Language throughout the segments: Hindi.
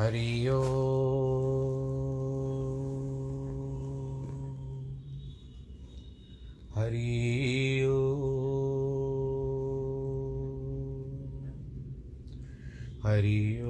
हरि ओ। हरि हरि ओ।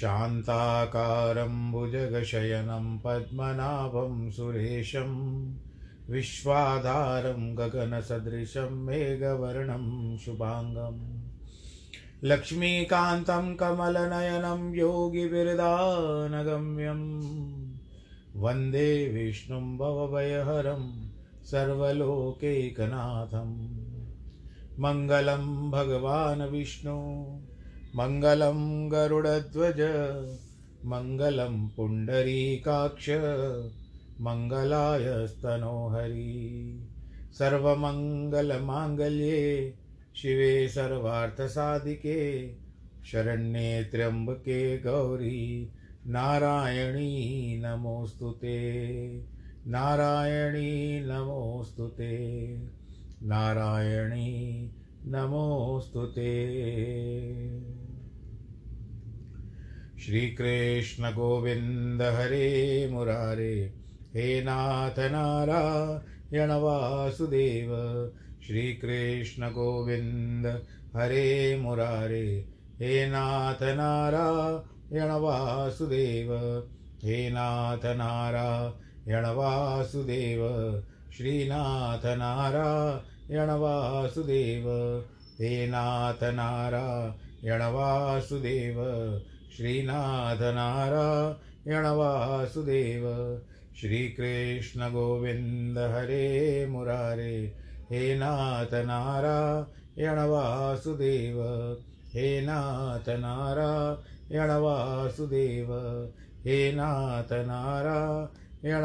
शान्ताकारं भुजगशयनं पद्मनाभं सुरेशं विश्वाधारं गगनसदृशं मेघवर्णं शुभाङ्गम् लक्ष्मीकान्तं कमलनयनं योगिविरदानगम्यं वंदे विष्णुं भवभयहरं सर्वलोकैकनाथं मङ्गलं भगवान् विष्णु मङ्गलं गरुडध्वज, मङ्गलं पुण्डरीकाक्ष मङ्गलाय स्तनोहरि सर्वमङ्गलमाङ्गल्ये, शिवे सर्वार्थसाधिके, शरण्ये त्र्यम्बके गौरी, नारायणी नमोऽस्तु ते। नारायणी नमोऽस्तु ते। नारायणी नमोऽस्तु ते श्रीकृष्ण गोविन्द हरे मुरारे, हे नाथ नारायण वासुदेव श्रीकृष्ण गोविन्द हरे मुरारे, हे नाथ नारायण वासुदेव हे नाथ नारायण वासुदेव श्रीनाथ नारायण वासुदेव हे नाथ नारायण वासुदेव श्रीनाथ नारायण वासुदेव श्रीकृष्ण गोविन्द हरे मुरारे। हे नाथ नारायण वासुदेव हे नाथ नारायण वासुदेव हे नाथ नारायण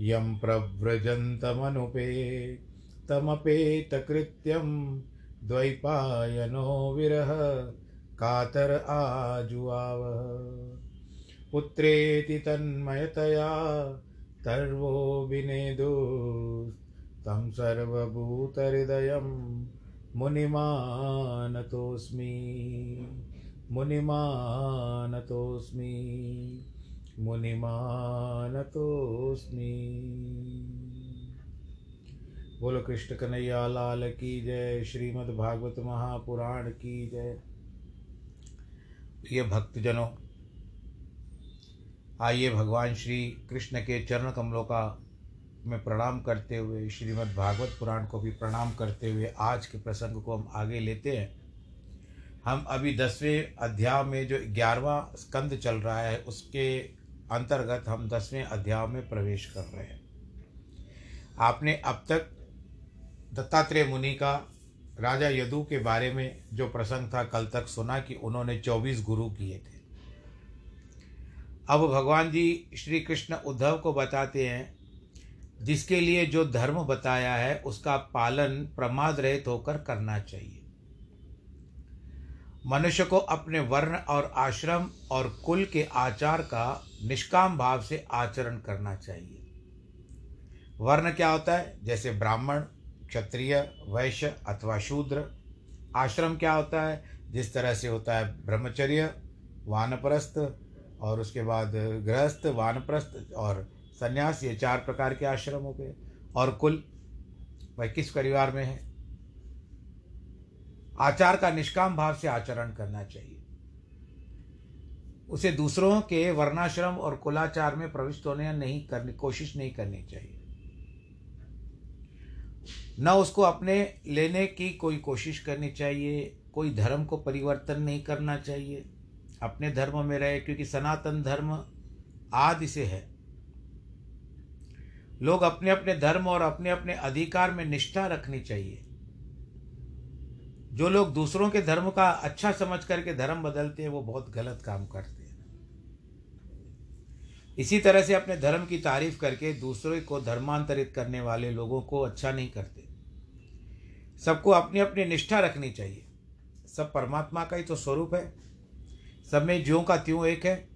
यं प्रव्रजन्तमनुपे, तमपेतकृत्यं द्वैपायनो विरह, कातर आजुआवः। पुत्रेति तन्मयतया, तर्वो विनेदु, तं सर्वभूतहृदयं मुनिमानतोऽस्मि मुनिमानतोऽस्मि। मुनिमानतोऽस्मि। बोलो कृष्ण कन्हैया, लाल की जय, श्रीमद् भागवत महापुराण की जय। ये भक्तजनों, आइए भगवान श्री कृष्ण के चरण कमलों का में प्रणाम करते हुए, श्रीमद् भागवत पुराण को भी प्रणाम करते हुए आज के प्रसंग को हम आगे लेते हैं। हम अभी दसवें अध्याय में जो ग्यारहवा स्कंद चल रहा है, उसके अंतर्गत हम दसवें अध्याय में प्रवेश कर रहे हैं। आपने अब तक दत्तात्रेय मुनि का, राजा यदु के बारे में जो प्रसंग था कल तक सुना कि उन्होंने चौबीस गुरु किए थे। अब भगवान जी श्री कृष्ण उद्धव को बताते हैं, जिसके लिए जो धर्म बताया है, उसका पालन प्रमाद रहित होकर करना चाहिए। मनुष्य को अपने वर्ण और आश्रम और कुल के आचार का निष्काम भाव से आचरण करना चाहिए। वर्ण क्या होता है? जैसे ब्राह्मण, क्षत्रिय, वैश्य अथवा शूद्र। आश्रम क्या होता है? जिस तरह से होता है ब्रह्मचर्य, वानप्रस्थ, और उसके बाद गृहस्थ, वानप्रस्थ और संन्यास, ये चार प्रकार के आश्रम हो गए। और कुल वह किस परिवार में है? आचार का निष्काम भाव से आचरण करना चाहिए। उसे दूसरों के वर्णाश्रम और कुलाचार में प्रविष्ट होने नहीं करनी, कोशिश नहीं करनी चाहिए। न उसको अपने लेने की कोई कोशिश करनी चाहिए, कोई धर्म को परिवर्तन नहीं करना चाहिए। अपने धर्म में रहे, क्योंकि सनातन धर्म आदि से है। लोग अपने अपने धर्म और अपने अपने अधिकार में निष्ठा रखनी चाहिए। जो लोग दूसरों के धर्म का अच्छा समझ करके धर्म बदलते हैं, वो बहुत गलत काम करते हैं। इसी तरह से अपने धर्म की तारीफ़ करके दूसरों को धर्मांतरित करने वाले लोगों को अच्छा नहीं करते। सबको अपनी अपनी निष्ठा रखनी चाहिए। सब परमात्मा का ही तो स्वरूप है। सब में ज्यों का त्यों एक है।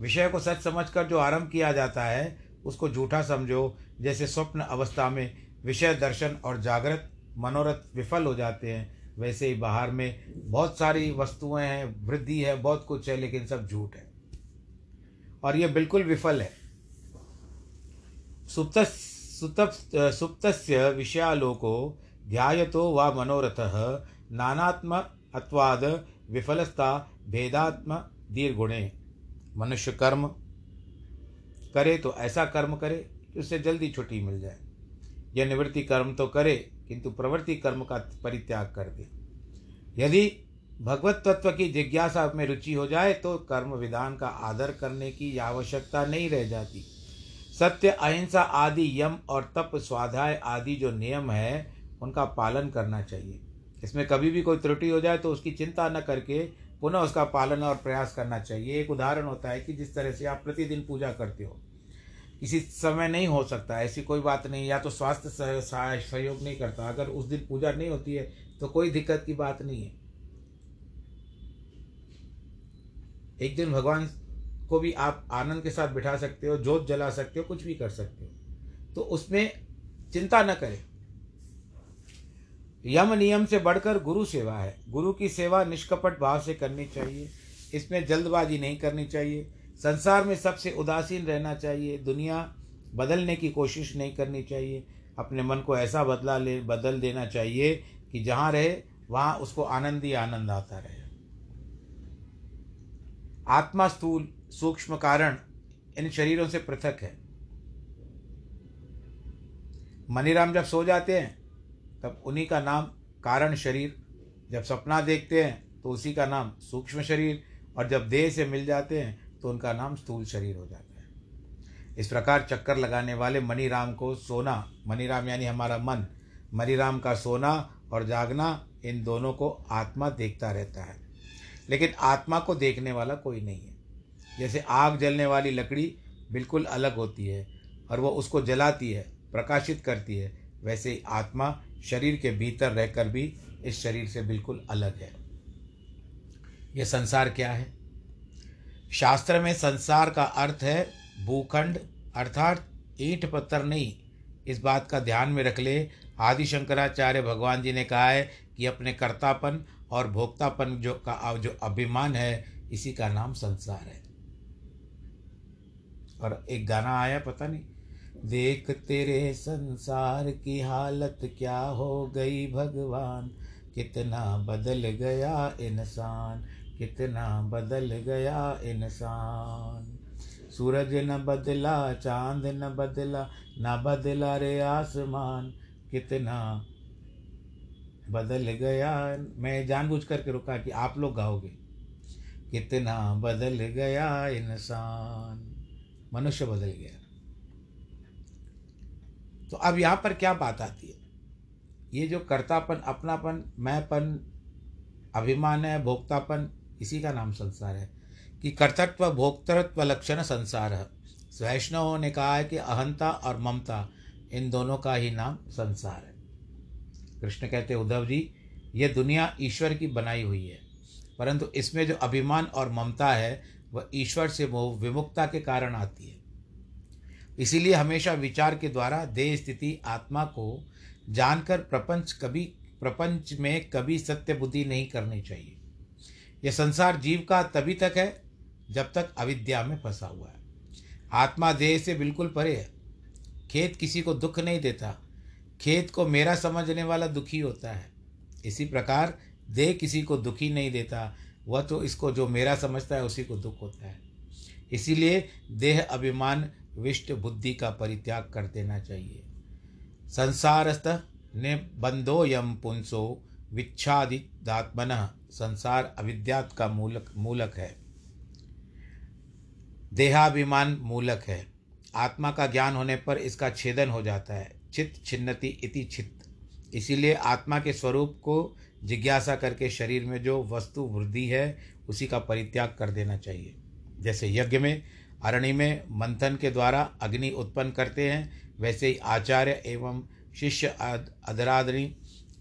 विषय को सच समझकर जो आरंभ किया जाता है, उसको झूठा समझो। जैसे स्वप्न अवस्था में विषय दर्शन और जागृत, मनोरथ विफल हो जाते हैं। वैसे ही बाहर में बहुत सारी वस्तुएँ हैं, वृद्धि है, बहुत कुछ है, लेकिन सब झूठ है। और ये बिल्कुल विफल है। सुप्त सुप्त विषयालोको ध्यायतो व मनोरथ नानात्म अत्वाद विफलस्ता भेदात्म दीर्घुणे। मनुष्य कर्म करे तो ऐसा कर्म करे कि उससे जल्दी छुट्टी मिल जाए। यह निवृत्ति कर्म तो करे किंतु प्रवृत्ति कर्म का परित्याग कर दे। यदि भगवत तत्व की जिज्ञासा में रुचि हो जाए तो कर्म विधान का आदर करने की आवश्यकता नहीं रह जाती। सत्य, अहिंसा आदि, यम और तप, स्वाध्याय आदि जो नियम है, उनका पालन करना चाहिए। इसमें कभी भी कोई त्रुटि हो जाए तो उसकी चिंता न करके पुनः उसका पालन और प्रयास करना चाहिए। एक उदाहरण होता है कि जिस तरह से आप प्रतिदिन पूजा करते हो किसी समय नहीं हो सकता, ऐसी कोई बात नहीं, या तो स्वास्थ्य सहयोग नहीं करता। अगर उस दिन पूजा नहीं होती है तो कोई दिक्कत की बात नहीं है। एक दिन भगवान को भी आप आनंद के साथ बिठा सकते हो, जोत जला सकते हो, कुछ भी कर सकते हो। तो उसमें चिंता न करें। यम नियम से बढ़कर गुरु सेवा है। गुरु की सेवा निष्कपट भाव से करनी चाहिए। इसमें जल्दबाजी नहीं करनी चाहिए। संसार में सबसे उदासीन रहना चाहिए, दुनिया बदलने की कोशिश नहीं करनी चाहिए। अपने मन को ऐसा बदला ले, बदल देना चाहिए कि जहाँ रहे, वहाँ उसको आनंद ही आनंद आता रहे। आत्मा स्थूल, सूक्ष्म कारण इन शरीरों से पृथक है। मनीराम जब सो जाते हैं, तब उन्हीं का नाम कारण शरीर, जब सपना देखते हैं तो उसी का नाम सूक्ष्म शरीर, और जब देह से मिल जाते हैं तो उनका नाम स्थूल शरीर हो जाता है। इस प्रकार चक्कर लगाने वाले मनीराम को सोना, मनीराम यानी हमारा मन, मनीराम का सोना और जागना, इन दोनों को आत्मा देखता रहता है। लेकिन आत्मा को देखने वाला कोई नहीं है। जैसे आग जलने वाली लकड़ी बिल्कुल अलग होती है और वो उसको जलाती है, प्रकाशित करती है, वैसे ही आत्मा शरीर के भीतर रहकर भी इस शरीर से बिल्कुल अलग है। यह संसार क्या है? शास्त्र में संसार का अर्थ है भूखंड, अर्थात ईंट पत्थर नहीं। इस बात का ध्यान में रख ले। आदि शंकराचार्य भगवान जी ने कहा है कि अपने कर्तापन और भोक्तापन जो का जो अभिमान है, इसी का नाम संसार है। और एक गाना आया, पता नहीं। देख तेरे संसार की हालत क्या हो गई भगवान। कितना बदल गया इंसान। कितना बदल गया इंसान। सूरज न बदला, चाँद न बदला न बदला रे आसमान। कितना बदल गया, मैं जानबूझ करके रुका कि आप लोग गाओगे। कितना बदल गया इंसान। मनुष्य बदल गया। तो अब यहाँ पर क्या बात आती है? ये जो कर्तापन, अपनापन, मैंपन, अभिमान है, भोक्तापन इसी का नाम संसार है, कि कर्तृत्व, भोक्तृत्व लक्षण संसार है। वैष्णवों ने कहा है कि अहंता और ममता, इन दोनों का ही नाम संसार है। कृष्ण कहते उद्धव जी, ये दुनिया ईश्वर की बनाई हुई है, परंतु इसमें जो अभिमान और ममता है, वह ईश्वर से वो विमुक्ता के कारण आती है। इसीलिए हमेशा विचार के द्वारा देह स्थिति, आत्मा को जानकर प्रपंच कभी, प्रपंच में कभी सत्य बुद्धि नहीं करनी चाहिए। यह संसार जीव का तभी तक है जब तक अविद्या में फंसा हुआ है। आत्मा देह से बिल्कुल परे है। खेत किसी को दुख नहीं देता। खेत को मेरा समझने वाला दुखी होता है। इसी प्रकार देह किसी को दुखी नहीं देता। वह तो इसको जो मेरा समझता है, उसी को दुख होता है। इसीलिए देह अभिमान, विष्ट बुद्धि का परित्याग कर देना चाहिए। संसारस्थ बंधो यम पुंसो विच्छादिदात्मन संसार अविद्यात का मूलक मूलक है। देहाभिमान मूलक है। आत्मा का ज्ञान होने पर इसका छेदन हो जाता है। चित्त छिन्नति इति चित्त इसीलिए आत्मा के स्वरूप को जिज्ञासा करके शरीर में जो वस्तु वृद्धि है, उसी का परित्याग कर देना चाहिए। जैसे यज्ञ में अरणि में मंथन के द्वारा अग्नि उत्पन्न करते हैं, वैसे ही आचार्य एवं शिष्य अधराधनी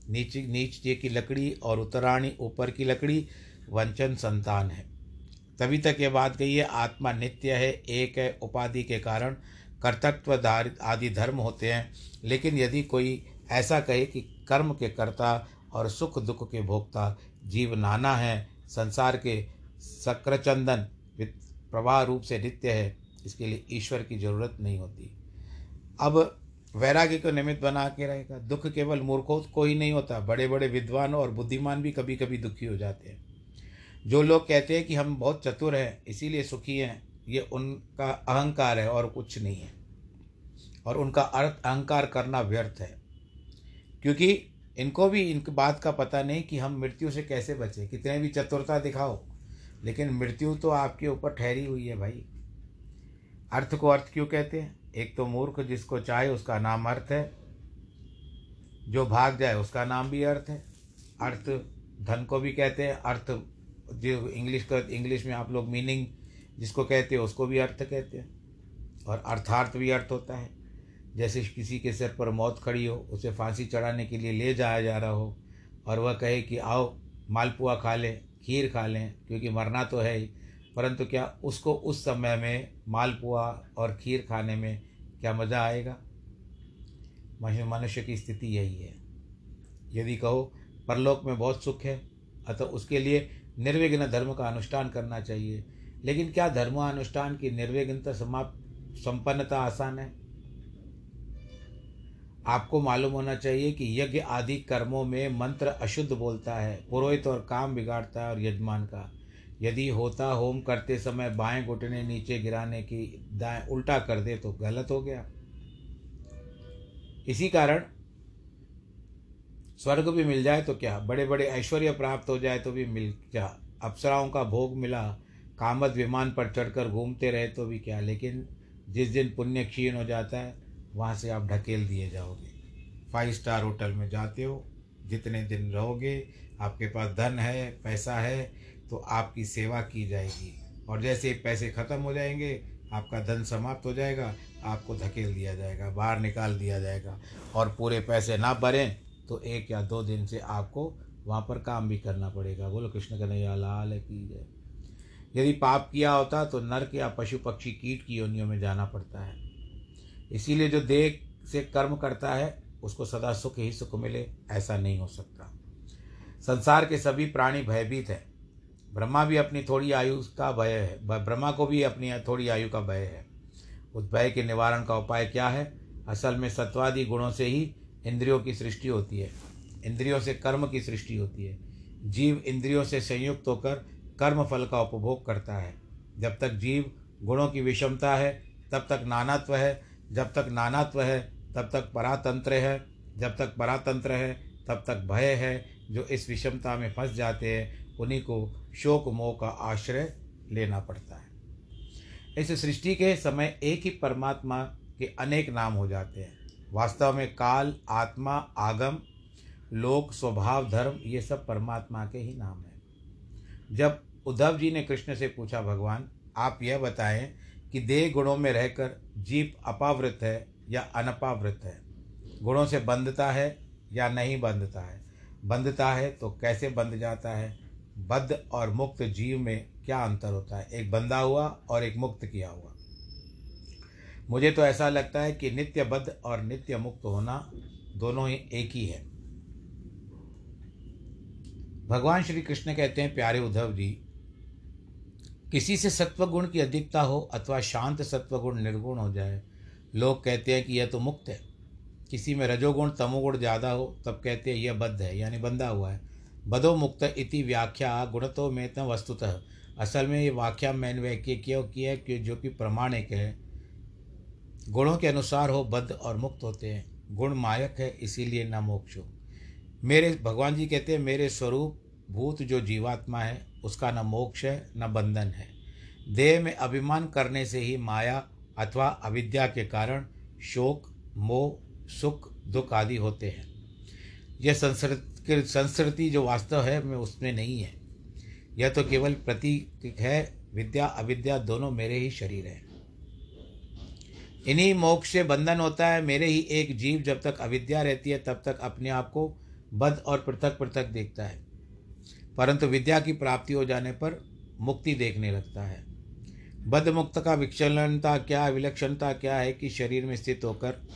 नीच नीच की लकड़ी और उत्तराणी ऊपर की लकड़ी, वंचन संतान है। तभी तक ये बात कही है, आत्मा नित्य है, एक है, उपाधि के कारण कर्तत्व आदि धर्म होते हैं। लेकिन यदि कोई ऐसा कहे कि कर्म के कर्ता और सुख दुख के भोक्ता जीव नाना है, संसार के सक्रचंदन प्रवाह रूप से नित्य है, इसके लिए ईश्वर की ज़रूरत नहीं होती। अब वैराग्य को निमित्त बना के रहेगा। दुख केवल मूर्खों को ही नहीं होता बड़े बड़े विद्वान और बुद्धिमान भी कभी कभी दुखी हो जाते हैं। जो लोग कहते हैं कि हम बहुत चतुर हैं, इसीलिए सुखी हैं, ये उनका अहंकार है और कुछ नहीं है। और उनका अर्थ अहंकार करना व्यर्थ है। क्योंकि इनको भी इन बात का पता नहीं कि हम मृत्यु से कैसे बचें। कितने भी चतुरता दिखाओ, लेकिन मृत्यु तो आपके ऊपर ठहरी हुई है भाई। अर्थ को अर्थ क्यों कहते हैं? एक तो मूर्ख जिसको चाहे उसका नाम अर्थ है, जो भाग जाए उसका नाम भी अर्थ है। अर्थ धन को भी कहते हैं, अर्थ जो इंग्लिश का, इंग्लिश में आप लोग मीनिंग जिसको कहते हैं उसको भी अर्थ कहते हैं। और अर्थार्थ भी अर्थ होता है। जैसे किसी के सिर पर मौत खड़ी हो, उसे फांसी चढ़ाने के लिए ले जाया जा रहा हो, और वह कहे कि आओ मालपुआ खा लें, खीर खा लें, क्योंकि मरना तो है ही। परंतु क्या उसको उस समय में मालपुआ और खीर खाने में क्या मज़ा आएगा? मनुष्य की स्थिति यही है। यदि कहो, परलोक में बहुत सुख है, अतः उसके लिए निर्विघ्न धर्म का अनुष्ठान करना चाहिए। लेकिन क्या धर्मानुष्ठान की निर्विघ्नता समाप्त संपन्नता आसान है? आपको मालूम होना चाहिए कि यज्ञ आदि कर्मों में मंत्र अशुद्ध बोलता है, पुरोहित और काम बिगाड़ता है और यजमान का। यदि होता होम करते समय बाएँ घुटने नीचे गिराने की दाएँ उल्टा कर दे तो गलत हो गया। इसी कारण स्वर्ग भी मिल जाए तो क्या? बड़े बड़े ऐश्वर्य प्राप्त हो जाए तो भी मिल क्या अप्सराओं का भोग मिला, कामत विमान पर चढ़कर घूमते रहे तो भी क्या? लेकिन जिस दिन पुण्य क्षीण हो जाता है, वहाँ से आप ढकेल दिए जाओगे। फाइव स्टार होटल में जाते हो, जितने दिन रहोगे, आपके पास धन है, पैसा है तो आपकी सेवा की जाएगी। और जैसे पैसे ख़त्म हो जाएँगे, आपका धन समाप्त हो जाएगा, आपको धकेल दिया जाएगा, बाहर निकाल दिया जाएगा। और पूरे पैसे ना भरें तो एक या दो दिन से आपको वहाँ पर काम भी करना पड़ेगा। बोलो, कृष्ण कन्हैया, लाल की जाए यदि पाप किया होता तो नर्क या पशु पक्षी कीट की योनियों में जाना पड़ता है। इसीलिए जो देह से कर्म करता है, उसको सदा सुख ही सुख मिले, ऐसा नहीं हो सकता। संसार के सभी प्राणी भयभीत है। ब्रह्मा भी अपनी थोड़ी आयु का भय है ब्रह्मा को भी अपनी थोड़ी आयु का भय है। उस भय के निवारण का उपाय क्या है? असल में सत्वादि गुणों से ही इंद्रियों की सृष्टि होती है। इंद्रियों से कर्म की सृष्टि होती है। जीव इंद्रियों से संयुक्त होकर कर्म फल का उपभोग करता है। जब तक जीव गुणों की विषमता है, तब तक नानात्व है। जब तक नानात्व है, तब तक परातंत्र है। जब तक परातंत्र है, तब तक भय है। जो इस विषमता में फंस जाते हैं, उन्हीं को शोक मोह का आश्रय लेना पड़ता है। इस सृष्टि के समय एक ही परमात्मा के अनेक नाम हो जाते हैं। वास्तव में काल, आत्मा, आगम, लोक, स्वभाव, धर्म, ये सब परमात्मा के ही नाम हैं। जब उद्धव जी ने कृष्ण से पूछा, भगवान, आप यह बताएँ कि देह गुणों में रहकर जीव अपावृत है या अनपावृत है? गुणों से बंधता है या नहीं बंधता है? बंधता है तो कैसे बंध जाता है? बद्ध और मुक्त जीव में क्या अंतर होता है? एक बंधा हुआ और एक मुक्त किया हुआ। मुझे तो ऐसा लगता है कि नित्य बद्ध और नित्य मुक्त होना दोनों ही एक ही है। भगवान श्री कृष्ण कहते हैं, प्यारे उद्धव जी, किसी से सत्वगुण की अधिकता हो अथवा शांत सत्वगुण निर्गुण हो जाए, लोग कहते हैं कि यह तो मुक्त है। किसी में रजोगुण, तमोगुण ज़्यादा हो, तब कहते हैं यह बद्ध है, यानी बंधा हुआ है। बधो मुक्त इति व्याख्या गुणतो में त वस्तुतः। असल में ये व्याख्या मैंने व्याख्या क्यों की है कि जो कि प्रमाणिक है। गुणों के अनुसार हो बद्ध और मुक्त होते हैं। गुण मायक है, इसीलिए न मोक्ष। हो मेरे, भगवान जी कहते हैं, मेरे स्वरूप भूत जो जीवात्मा है, उसका न मोक्ष है, न बंधन है। देह में अभिमान करने से ही माया अथवा अविद्या के कारण शोक, मोह, सुख, दुख आदि होते हैं। यह संस्कृति संस्कृति जो वास्तव है, मैं उसमें नहीं है। यह तो केवल प्रतीक है, विद्या, अविद्या दोनों मेरे ही शरीर हैं। इन्हीं मोक्ष से बंधन होता है, मेरे ही एक जीव जब तक अविद्या रहती है, तब तक अपने आप को बद्ध और पृथक पृथक देखता है। परंतु विद्या की प्राप्ति हो जाने पर मुक्ति देखने लगता है। बद्ध मुक्त का विक्षलनता क्या, विलक्षणता क्या है कि शरीर में स्थित होकर?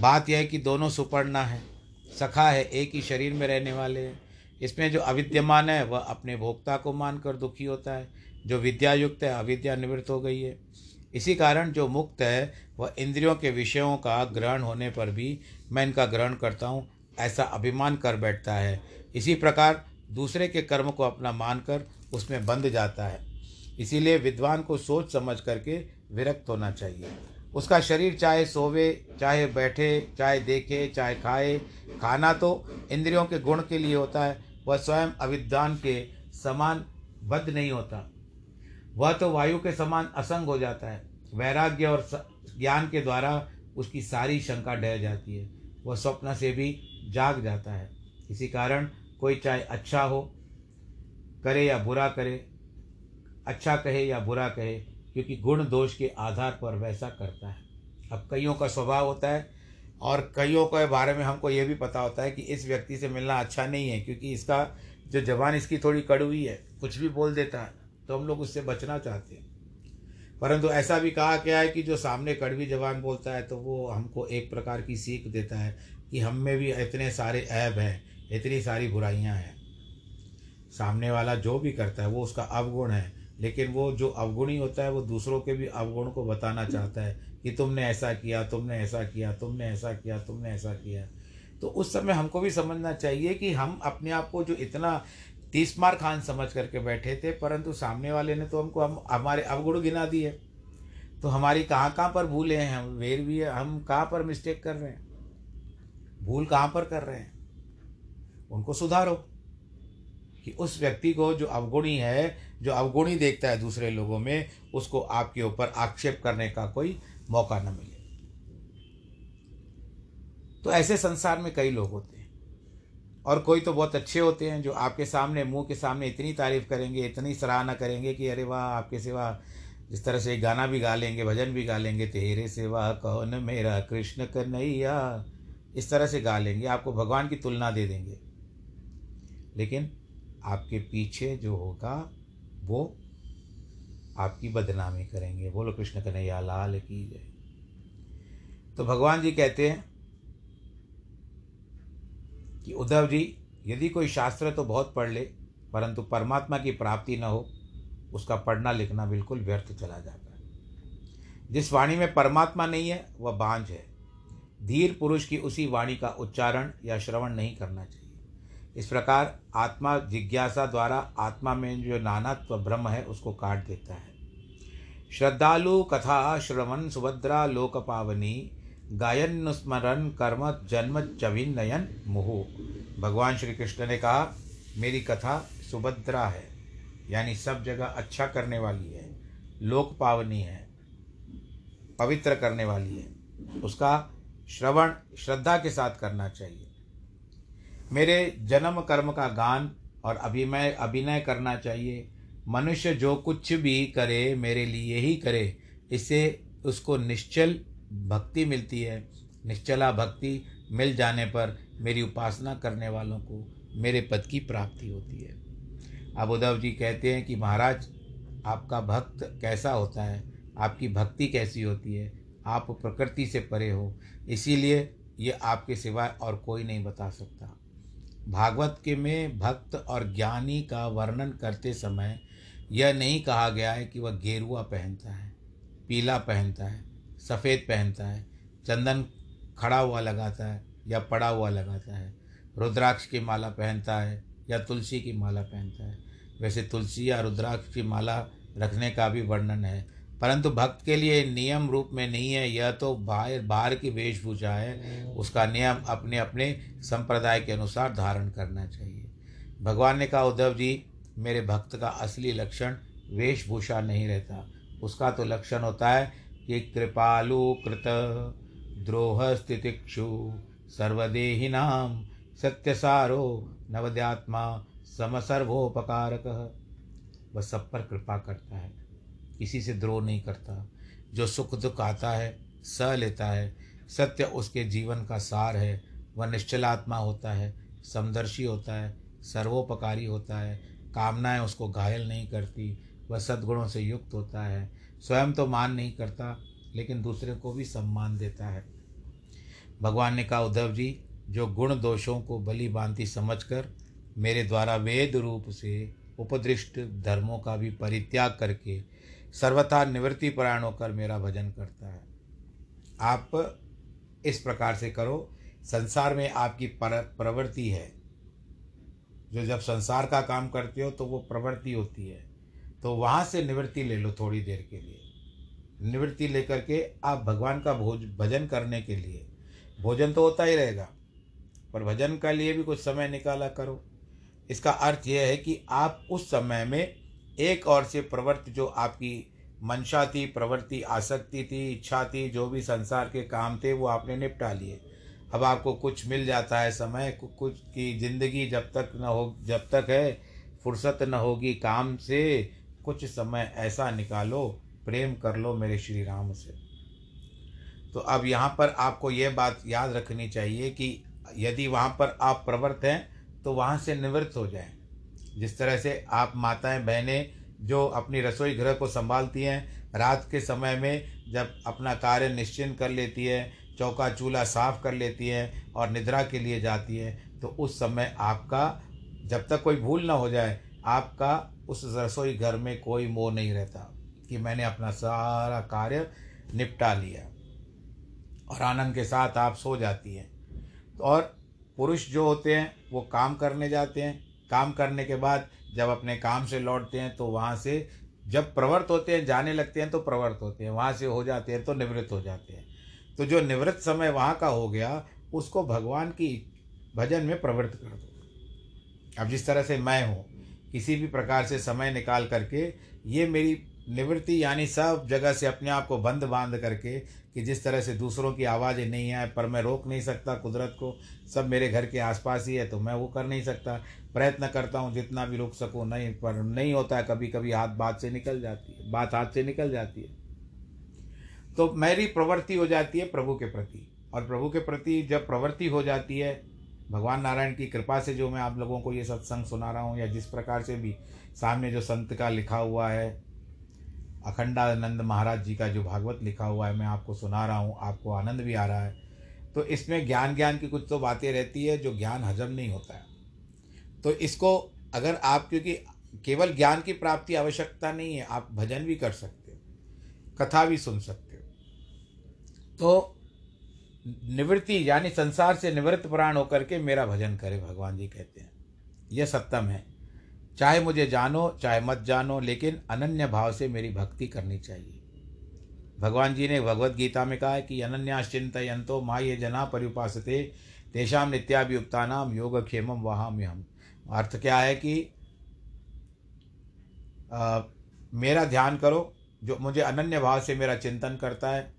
बात यह है कि दोनों सुपर्णा है। सखा है, एक ही शरीर में रहने वाले हैं। इसमें जो अविद्यमान है, वह अपने भोक्ता को मानकर दुखी होता है। जो विद्या युक्त है, अविद्या निवृत्त हो गई है। इसी कारण जो मुक्त है, वह इंद्रियों के विषयों का ग्रहण होने पर भी मैं इनका ग्रहण करता हूँ, ऐसा अभिमान कर बैठता है। इसी प्रकार दूसरे के कर्म को अपना मानकर उसमें बंध जाता है। इसीलिए विद्वान को सोच समझ करके विरक्त होना चाहिए। उसका शरीर चाहे सोवे, चाहे बैठे, चाहे देखे, चाहे खाए, खाना तो इंद्रियों के गुण के लिए होता है, वह स्वयं अविद्वान के समान बद्ध नहीं होता। वह तो वायु के समान असंग हो जाता है। वैराग्य और ज्ञान के द्वारा उसकी सारी शंका ढह जाती है। वह स्वप्न से भी जाग जाता है। इसी कारण कोई चाहे अच्छा हो, करे या बुरा करे अच्छा कहे या बुरा कहे क्योंकि गुण दोष के आधार पर वैसा करता है। अब कईयों का स्वभाव होता है और कईयों के बारे में हमको ये भी पता होता है कि इस व्यक्ति से मिलना अच्छा नहीं है, क्योंकि इसका जो जबान इसकी थोड़ी कड़वी है, कुछ भी बोल देता है तो हम लोग उससे बचना चाहते हैं। परंतु ऐसा भी कहा गया है कि जो सामने कड़वी जबान बोलता है तो वो हमको एक प्रकार की सीख देता है कि हम में भी इतने सारे ऐब हैं, इतनी सारी बुराइयाँ हैं। सामने वाला जो भी करता है, वो उसका अवगुण है लेकिन वो जो अवगुणी होता है, वो दूसरों के भी अवगुण को बताना चाहता है कि तुमने ऐसा किया, तुमने ऐसा किया, तुमने ऐसा किया, तुमने ऐसा किया। तो उस समय हमको भी समझना चाहिए कि हम अपने आप को जो इतना तीस मार खान समझ करके बैठे थे, परंतु सामने वाले ने तो हमको, हम, हमारे अवगुण गिना दिए। तो हमारी कहाँ कहाँ पर भूले हैं हम? वेर भी है, हम कहाँ पर मिस्टेक कर रहे हैं? भूल कहाँ पर कर रहे हैं? उनको सुधारो। कि उस व्यक्ति को जो अवगुणी है, जो अवगुणी देखता है दूसरे लोगों में, उसको आपके ऊपर आक्षेप करने का कोई मौका न मिले। तो ऐसे संसार में कई लोग होते हैं। और कोई तो बहुत अच्छे होते हैं, जो आपके सामने, मुँह के सामने इतनी तारीफ़ करेंगे, इतनी सराहना करेंगे कि, अरे वाह, आपके सिवा जिस तरह से गाना भी गा लेंगे, भजन भी गा लेंगे, तेरे सिवा कौन मेरा कृष्ण कन्हैया? इस तरह से गा लेंगे, आपको भगवान की तुलना दे देंगे। लेकिन आपके पीछे जो होगा, वो आपकी बदनामी करेंगे। बोलो, कृष्ण कन्हैया, लाल की जय। तो भगवान जी कहते हैं कि उद्धव जी, यदि कोई शास्त्र तो बहुत पढ़ ले, परंतु परमात्मा की प्राप्ति न हो, उसका पढ़ना लिखना बिल्कुल व्यर्थ चला जाता है। जिस वाणी में परमात्मा नहीं है, वह बांझ है। धीर पुरुष की उसी वाणी का उच्चारण या श्रवण नहीं करना चाहिए। इस प्रकार आत्मा जिज्ञासा द्वारा आत्मा में जो नानात्व ब्रह्म है, उसको काट देता है। श्रद्धालु कथा श्रवण सुभद्रा लोक पावनी गायन स्मरण कर्म जन्म चविनयन मुहु। भगवान श्री कृष्ण ने कहा, मेरी कथा सुभद्रा है, यानी सब जगह अच्छा करने वाली है, लोक पावनी है, पवित्र करने वाली है। उसका श्रवण, श्रद्धा के साथ करना चाहिए। मेरे जन्म कर्म का गान और अभिमय अभिनय करना चाहिए। मनुष्य जो कुछ भी करे, मेरे लिए ही करे इससे उसको निश्चल भक्ति मिलती है। निश्चला भक्ति मिल जाने पर मेरी उपासना करने वालों को मेरे पद की प्राप्ति होती है। अब उद्धव जी कहते हैं कि महाराज, आपका भक्त कैसा होता है? आपकी भक्ति कैसी होती है? आप प्रकृति से परे हो, इसीलिए ये आपके सिवाय और कोई नहीं बता सकता। भागवत के में भक्त और ज्ञानी का वर्णन करते समय यह नहीं कहा गया है कि वह गेरुआ पहनता है, पीला पहनता है, सफ़ेद पहनता है, चंदन खड़ा हुआ लगाता है या पड़ा हुआ लगाता है, रुद्राक्ष की माला पहनता है या तुलसी की माला पहनता है। वैसे तुलसी या रुद्राक्ष की माला रखने का भी वर्णन है। परंतु भक्त के लिए नियम रूप में नहीं है यह तो बाहर बाहर की वेशभूषा है, उसका नियम अपने अपने संप्रदाय के अनुसार धारण करना चाहिए। भगवान ने कहा, उद्धव जी, मेरे भक्त का असली लक्षण वेशभूषा नहीं रहता। उसका तो लक्षण होता है कि कृपालु कृत द्रोह स्थितिक्षु सर्वदेहिनाम सत्यसारो नवद्यात्मा समसर्वोपकारक। वह सब पर कृपा करता है। किसी से द्रोह नहीं करता। जो सुख दुख आता है, सह लेता है। सत्य उसके जीवन का सार है। वह निश्चलात्मा होता है, समदर्शी होता है, सर्वोपकारी होता है। कामनाएँ उसको घायल नहीं करती, वह सद्गुणों से युक्त होता है। स्वयं तो मान नहीं करता, लेकिन दूसरे को भी सम्मान देता है। भगवान ने कहा, उद्धव जी, जो गुण दोषों को बली बांति समझकर मेरे द्वारा वेद रूप से उपदृष्ट धर्मों का भी परित्याग करके सर्वथा निवृत्ति परायण होकर मेरा भजन करता है। आप इस प्रकार से करो। संसार में आपकी पर, प्रवृत्ति है। जो जब संसार का काम करते हो तो वो प्रवृत्ति होती है। तो वहाँ से निवृत्ति ले लो थोड़ी देर के लिए। निवृत्ति लेकर के आप भगवान का भोज, भजन करने के लिए। भोजन तो होता ही रहेगा, पर भजन के लिए भी कुछ समय निकाला करो। इसका अर्थ यह है कि आप उस समय में एक और से प्रवृत्ति जो आपकी मंशा थी, प्रवृत्ति, आसक्ति थी, इच्छा थी, जो भी संसार के काम थे, वो आपने निपटा लिए। अब आपको कुछ मिल जाता है समय कुछ की ज़िंदगी जब तक न हो, जब तक है, फुर्सत न होगी काम से, कुछ समय ऐसा निकालो, प्रेम कर लो मेरे श्री राम से। तो अब यहाँ पर आपको यह बात याद रखनी चाहिए कि यदि वहाँ पर आप प्रवृत्त हैं तो वहाँ से निवृत्त हो जाएँ। जिस तरह से आप माताएँ, बहनें जो अपनी रसोई घर को संभालती हैं, रात के समय में जब अपना कार्य निश्चिंत कर लेती है, चौका चूल्हा साफ़ कर लेती है और निद्रा के लिए जाती है तो उस समय आपका, जब तक कोई भूल ना हो जाए, आपका उस रसोई घर में कोई मोह नहीं रहता कि मैंने अपना सारा कार्य निपटा लिया। और आनंद के साथ आप सो जाती हैं। और पुरुष जो होते हैं, वो काम करने जाते हैं काम करने के बाद जब अपने काम से लौटते हैं तो वहाँ से जब प्रवृत्त होते हैं, जाने लगते हैं तो प्रवृत्त होते हैं। वहाँ से हो जाते हैं तो निवृत्त हो जाते हैं। तो जो निवृत्त समय वहाँ का हो गया, उसको भगवान की भजन में प्रवृत्त कर दो। अब जिस तरह से मैं हूँ, किसी भी प्रकार से समय निकाल करके, ये मेरी निवृत्ति, यानी सब जगह से अपने आप को बंद बाँध करके, कि जिस तरह से दूसरों की आवाज़ें नहीं आए, पर मैं रोक नहीं सकता कुदरत को, सब मेरे घर के आसपास ही है तो मैं वो कर नहीं सकता। प्रयत्न करता हूँ, जितना भी रोक सकूँ, नहीं, पर नहीं होता है कभी कभी हाथ बात से निकल जाती है, बात हाथ से निकल जाती है। तो मेरी प्रवृत्ति हो जाती है प्रभु के प्रति, और प्रभु के प्रति जब प्रवृत्ति हो जाती है, भगवान नारायण की कृपा से जो मैं आप लोगों को ये सत्संग सुना रहा हूँ, या जिस प्रकार से भी सामने जो संत का लिखा हुआ है, अखंडानंद महाराज जी का जो भागवत लिखा हुआ है, मैं आपको सुना रहा हूँ, आपको आनंद भी आ रहा है। तो इसमें ज्ञान ज्ञान की कुछ तो बातें रहती है, जो ज्ञान हजम नहीं होता है। तो इसको अगर आप, क्योंकि केवल ज्ञान की प्राप्ति आवश्यकता नहीं है, आप भजन भी कर सकते हो, कथा भी सुन सकते हो। तो निवृत्ति, यानी संसार से निवृत्त प्राण होकर के मेरा भजन करे, भगवान जी कहते हैं। यह सत्यम है। चाहे मुझे जानो, चाहे मत जानो, लेकिन अनन्य भाव से मेरी भक्ति करनी चाहिए। भगवान जी ने भगवत गीता में कहा है कि अनन्याश्चिंत यंतो मा ये जना परिपासते तेषाम नित्याभियुक्ता नाम योग क्षेम वहाम हम अर्थ क्या है कि आ, मेरा ध्यान करो जो मुझे अनन्य भाव से मेरा चिंतन करता है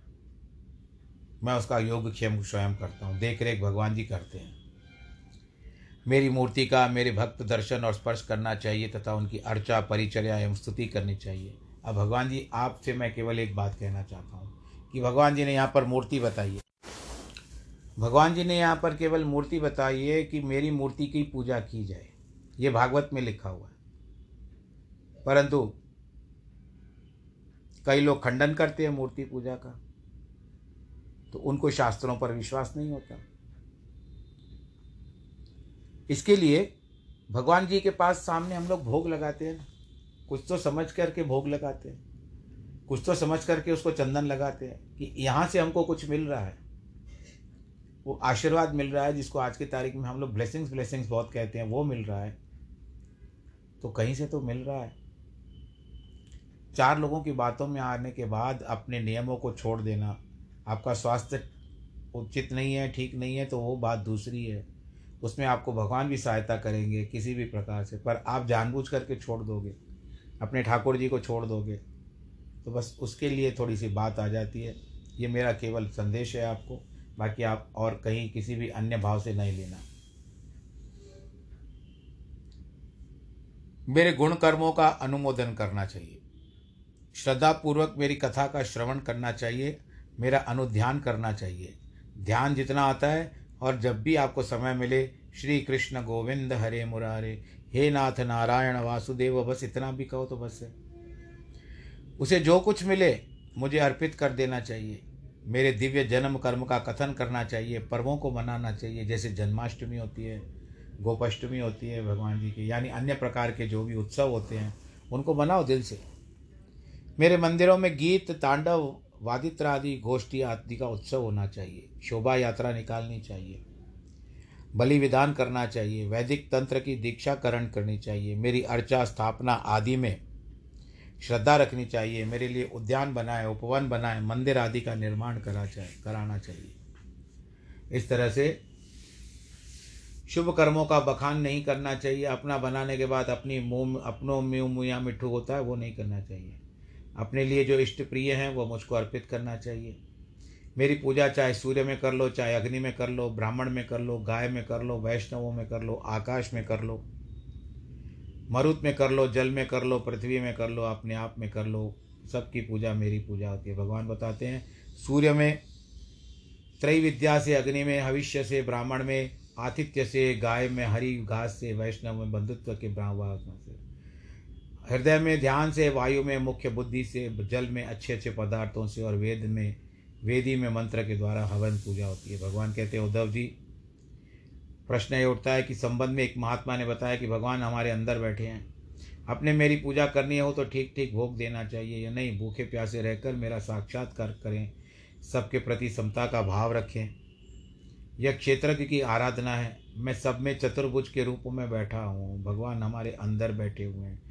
मैं उसका योग क्षेम स्वयं करता हूँ देख रेख भगवान जी करते हैं। मेरी मूर्ति का मेरे भक्त दर्शन और स्पर्श करना चाहिए तथा उनकी अर्चा परिचर्या एवं स्तुति करनी चाहिए। अब भगवान जी आपसे मैं केवल एक बात कहना चाहता हूँ कि भगवान जी ने यहाँ पर मूर्ति बताई है। भगवान जी ने यहाँ पर केवल मूर्ति बताई है कि मेरी मूर्ति की पूजा की जाए। ये भागवत में लिखा हुआ है। परंतु कई लोग खंडन करते हैं मूर्ति पूजा का तो उनको शास्त्रों पर विश्वास नहीं होता। इसके लिए भगवान जी के पास सामने हम लोग भोग लगाते हैं। कुछ तो समझ करके भोग लगाते हैं। कुछ तो समझ करके उसको चंदन लगाते हैं कि यहाँ से हमको कुछ मिल रहा है। वो आशीर्वाद मिल रहा है जिसको आज की तारीख में हम लोग ब्लेसिंग्स ब्लेसिंग्स बहुत कहते हैं, वो मिल रहा है। तो कहीं से तो मिल रहा है। चार लोगों की बातों में आने के बाद अपने नियमों को छोड़ देना। आपका स्वास्थ्य उचित नहीं है, ठीक नहीं है तो वो बात दूसरी है। उसमें आपको भगवान भी सहायता करेंगे, किसी भी प्रकार से। पर आप जानबूझ करके छोड़ दोगे। अपने ठाकुर जी को छोड़ दोगे। तो बस उसके लिए थोड़ी सी बात आ जाती है। ये मेरा केवल संदेश है आपको। बाकी आप और कहीं किसी भी अन्य भाव से नहीं लेना। मेरे गुण कर्मों का अनुमोदन करना चाहिए। श्रद्धापूर्वक मेरी कथा का श्रवण करना चाहिए, मेरा अनुध्यान करना चाहिए। ध्यान जितना आता है और जब भी आपको समय मिले, श्री कृष्ण गोविंद हरे मुरारे, हे नाथ नारायण वासुदेव, बस इतना भी कहो तो बस है। उसे जो कुछ मिले, मुझे अर्पित कर देना चाहिए। मेरे दिव्य जन्म कर्म का कथन करना चाहिए, पर्वों को मनाना चाहिए, जैसे जन्माष्टमी होती है। गोपाष्टमी होती है भगवान जी की, यानी अन्य प्रकार के जो भी उत्सव होते हैं, उनको मनाओ दिल से। मेरे मंदिरों में गीत, तांडव वादित्र आदि गोष्ठी आदि का उत्सव होना चाहिए, शोभा यात्रा निकालनी चाहिए, बलि विधान करना चाहिए, वैदिक तंत्र की दीक्षाकरण करनी चाहिए, मेरी अर्चा स्थापना आदि में श्रद्धा रखनी चाहिए, मेरे लिए उद्यान बनाए, उपवन बनाए, मंदिर आदि का निर्माण करा चाहिए कराना चाहिए। इस तरह से शुभ कर्मों का बखान नहीं करना चाहिए अपना बनाने के बाद अपनी मुँह अपनों मुँह मुया मिठू होता है वो नहीं करना चाहिए अपने लिए जो इष्ट प्रिय हैं वो मुझको अर्पित करना चाहिए मेरी पूजा चाहे सूर्य में कर लो चाहे अग्नि में कर लो ब्राह्मण में कर लो गाय में कर लो वैष्णवों में कर लो आकाश में कर लो मरुत में कर लो जल में कर लो पृथ्वी में कर लो अपने आप में कर लो सबकी पूजा मेरी पूजा होती है भगवान बताते हैं सूर्य में त्रैविद्या से अग्नि में भविष्य से ब्राह्मण में आतिथ्य से, गाय में, हरी घास से, वैष्णव में, बंधुत्व के ब्राह्मण से। हृदय में, ध्यान से, वायु में, मुख्य बुद्धि से, जल में, अच्छे अच्छे पदार्थों से और वेद में, वेदी में मंत्र के द्वारा हवन पूजा होती है। भगवान कहते हैं, उद्धव जी, प्रश्न ये उठता है कि संबंध में एक महात्मा ने बताया कि भगवान हमारे अंदर बैठे हैं। अपने मेरी पूजा करनी हो तो ठीक ठीक भोग देना चाहिए। या नहीं, भूखे प्यासे रहकर मेरा साक्षात्कार करें। सबके प्रति समता का भाव रखें। यह क्षेत्रज्ञ की आराधना है। मैं सब में चतुर्भुज के रूप में बैठा हूँ। भगवान हमारे अंदर बैठे हुए हैं।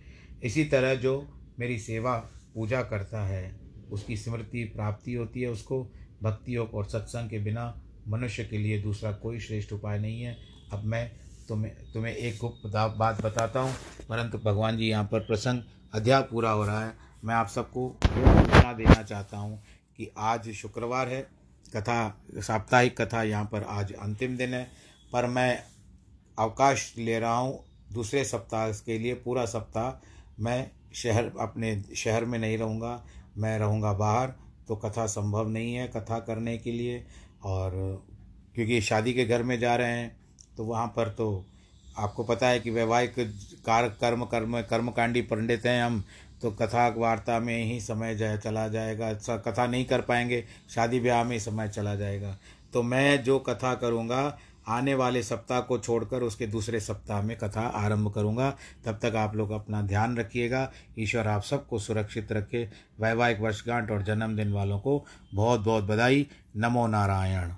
इसी तरह जो मेरी सेवा पूजा करता है, उसकी स्मृति प्राप्ति होती है, उसको भक्ति योग और सत्संग के बिना मनुष्य के लिए दूसरा कोई श्रेष्ठ उपाय नहीं है। अब मैं तुम्हें तुम्हें एक गुप्त बात बताता हूँ। परंतु भगवान जी, यहाँ पर प्रसंग अध्याय पूरा हो रहा है। मैं आप सबको सूचना देना चाहता हूँ कि आज शुक्रवार है। कथा, साप्ताहिक कथा यहाँ पर आज अंतिम दिन है। पर मैं अवकाश ले रहा हूँ दूसरे सप्ताह के लिए, पूरा सप्ताह। मैं शहर, अपने शहर में नहीं रहूँगा, मैं रहूँगा बाहर तो कथा संभव नहीं है कथा करने के लिए। और क्योंकि शादी के घर में जा रहे हैं तो वहाँ पर तो आपको पता है कि वैवाहिक कार्य, कर्म कर्म, कर्मकांडी पंडित हैं हम तो कथा वार्ता में ही समय जाए चला जाएगा। कथा नहीं कर पाएँगे, शादी ब्याह में ही समय चला जाएगा। तो मैं जो कथा करूँगा, आने वाले सप्ताह को छोड़कर उसके दूसरे सप्ताह में कथा आरंभ करूँगा। तब तक आप लोग अपना ध्यान रखिएगा। ईश्वर आप सबको सुरक्षित रखे। वैवाहिक वर्षगांठ और जन्मदिन वालों को बहुत बहुत बधाई। नमो नारायण।